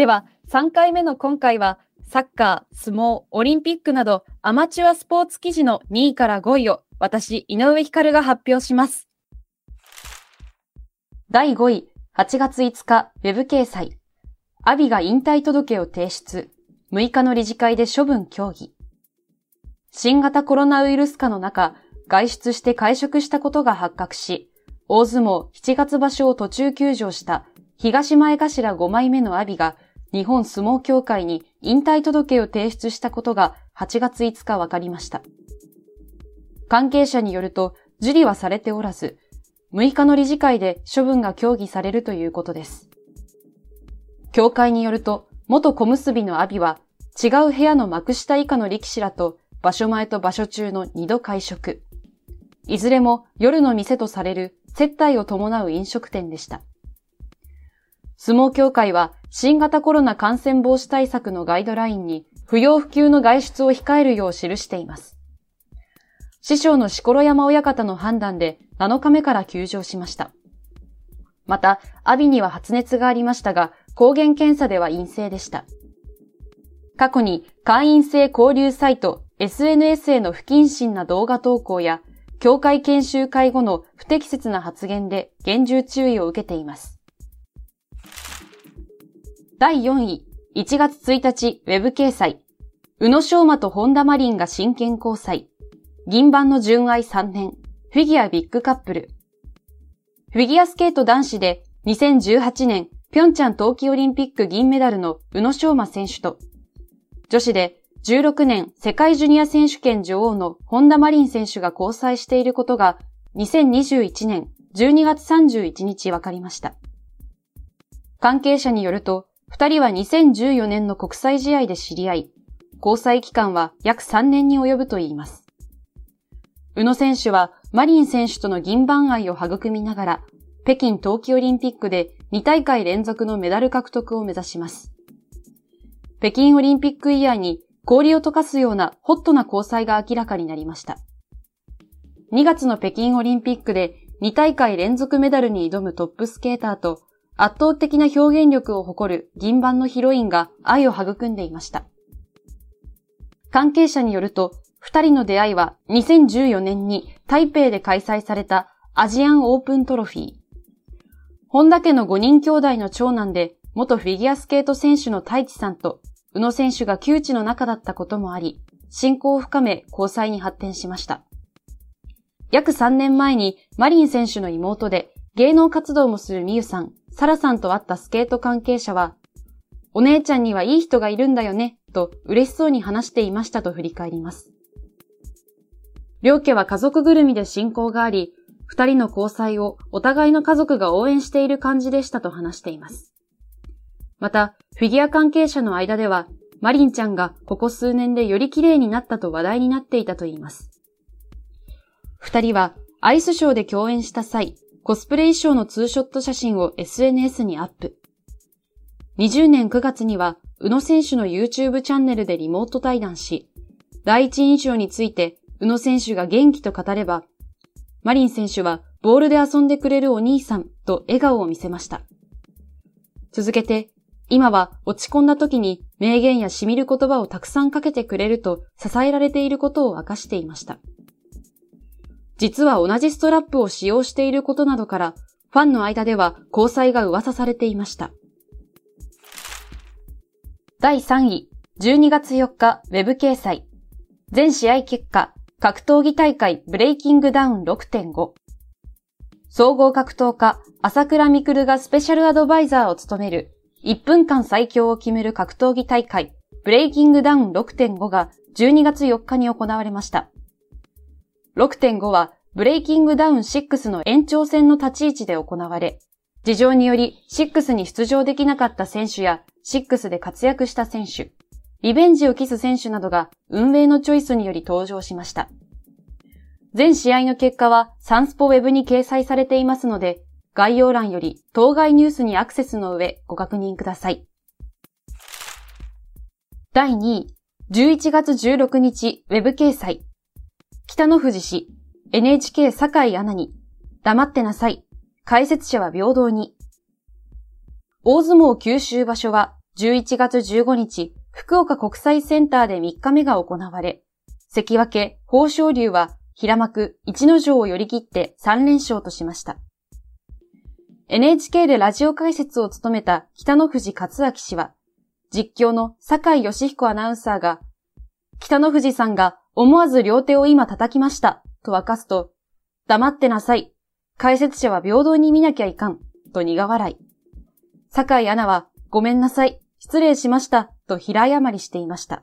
では、3回目の今回は、サッカー、相撲、オリンピックなど、アマチュアスポーツ記事の2位から5位を、私、井上光が発表します。第5位、8月5日、ウェブ掲載。アビが引退届を提出。6日の理事会で処分協議。新型コロナウイルス禍の中、外出して会食したことが発覚し、大相撲7月場所を途中休場した東前頭5枚目の阿炎が日本相撲協会に引退届を提出したことが8月5日分かりました。関係者によると、受理はされておらず、6日の理事会で処分が協議されるということです。協会によると、元小結の阿ビは、違う部屋の幕下以下の力士らと、場所前と場所中の2度会食。いずれも夜の店とされる接待を伴う飲食店でした。相撲協会は新型コロナ感染防止対策のガイドラインに不要不急の外出を控えるよう記しています。師匠の錣山親方の判断で7日目から休場しました。また、阿ビには発熱がありましたが、抗原検査では陰性でした。過去に会員制交流サイト SNS への不謹慎な動画投稿や、協会研修会後の不適切な発言で厳重注意を受けています。第4位、1月1日ウェブ掲載、宇野昌磨と本田マリンが真剣交際、銀盤の純愛3年、フィギュアビッグカップル。フィギュアスケート男子で2018年ピョンチャン冬季オリンピック銀メダルの宇野昌磨選手と、女子で16年世界ジュニア選手権女王の本田マリン選手が交際していることが2021年12月31日分かりました。関係者によると、二人は2014年の国際試合で知り合い、交際期間は約3年に及ぶといいます。宇野選手はマリン選手との銀盤愛を育みながら、北京冬季オリンピックで2大会連続のメダル獲得を目指します。北京オリンピックイヤーに氷を溶かすようなホットな交際が明らかになりました。2月の北京オリンピックで2大会連続メダルに挑むトップスケーターと圧倒的な表現力を誇る銀盤のヒロインが愛を育んでいました。関係者によると、二人の出会いは2014年に台北で開催されたアジアンオープントロフィー。本田家の5人兄弟の長男で元フィギュアスケート選手の太一さんと宇野選手が窮地の中だったこともあり、信仰を深め交際に発展しました。約3年前にマリン選手の妹で芸能活動もするミユさん、サラさんと会ったスケート関係者は、お姉ちゃんにはいい人がいるんだよね、と嬉しそうに話していましたと振り返ります。両家は家族ぐるみで信仰があり、二人の交際をお互いの家族が応援している感じでしたと話しています。また、フィギュア関係者の間では、マリンちゃんがここ数年でより綺麗になったと話題になっていたといいます。二人はアイスショーで共演した際、コスプレ衣装のツーショット写真を SNS にアップ。20年9月には、宇野選手の YouTube チャンネルでリモート対談し、第一印象について宇野選手が元気と語れば、マリン選手はボールで遊んでくれるお兄さんと笑顔を見せました。続けて、今は落ち込んだ時に名言や染みる言葉をたくさんかけてくれると支えられていることを明かしていました。実は同じストラップを使用していることなどから、ファンの間では交際が噂されていました。第3位、12月4日、ウェブ掲載。全試合結果、格闘技大会ブレイキングダウン6.5。総合格闘家、朝倉未来がスペシャルアドバイザーを務める、1分間最強を決める格闘技大会、ブレイキングダウン6.5が12月4日に行われました。6.5は、ブレイキングダウン6の延長戦の立ち位置で行われ、事情により6に出場できなかった選手や6で活躍した選手、リベンジを期す選手などが運営のチョイスにより登場しました。全試合の結果はサンスポウェブに掲載されていますので、概要欄より当該ニュースにアクセスの上ご確認ください。第2位、11月16日ウェブ掲載。北野富士氏、NHK 坂井アナに、黙ってなさい。解説者は平等に。大相撲九州場所は11月15日、福岡国際センターで3日目が行われ、関脇、豊昇龍は平幕、一の城を寄り切って3連勝としました。NHK でラジオ解説を務めた北野富士勝明氏は、実況の坂井義彦アナウンサーが、北野富士さんが思わず両手を今叩きました、と明かすと、黙ってなさい。解説者は平等に見なきゃいかん、と苦笑い。坂井アナは、ごめんなさい。失礼しました、と平謝りしていました。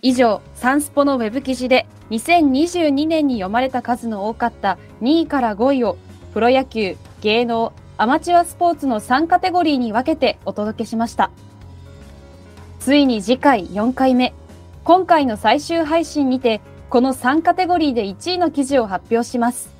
以上、サンスポのウェブ記事で2022年に読まれた数の多かった2位から5位をプロ野球、芸能、アマチュアスポーツの3カテゴリーに分けてお届けしました。ついに次回4回目、今回の最終配信にてこの3カテゴリーで1位の記事を発表します。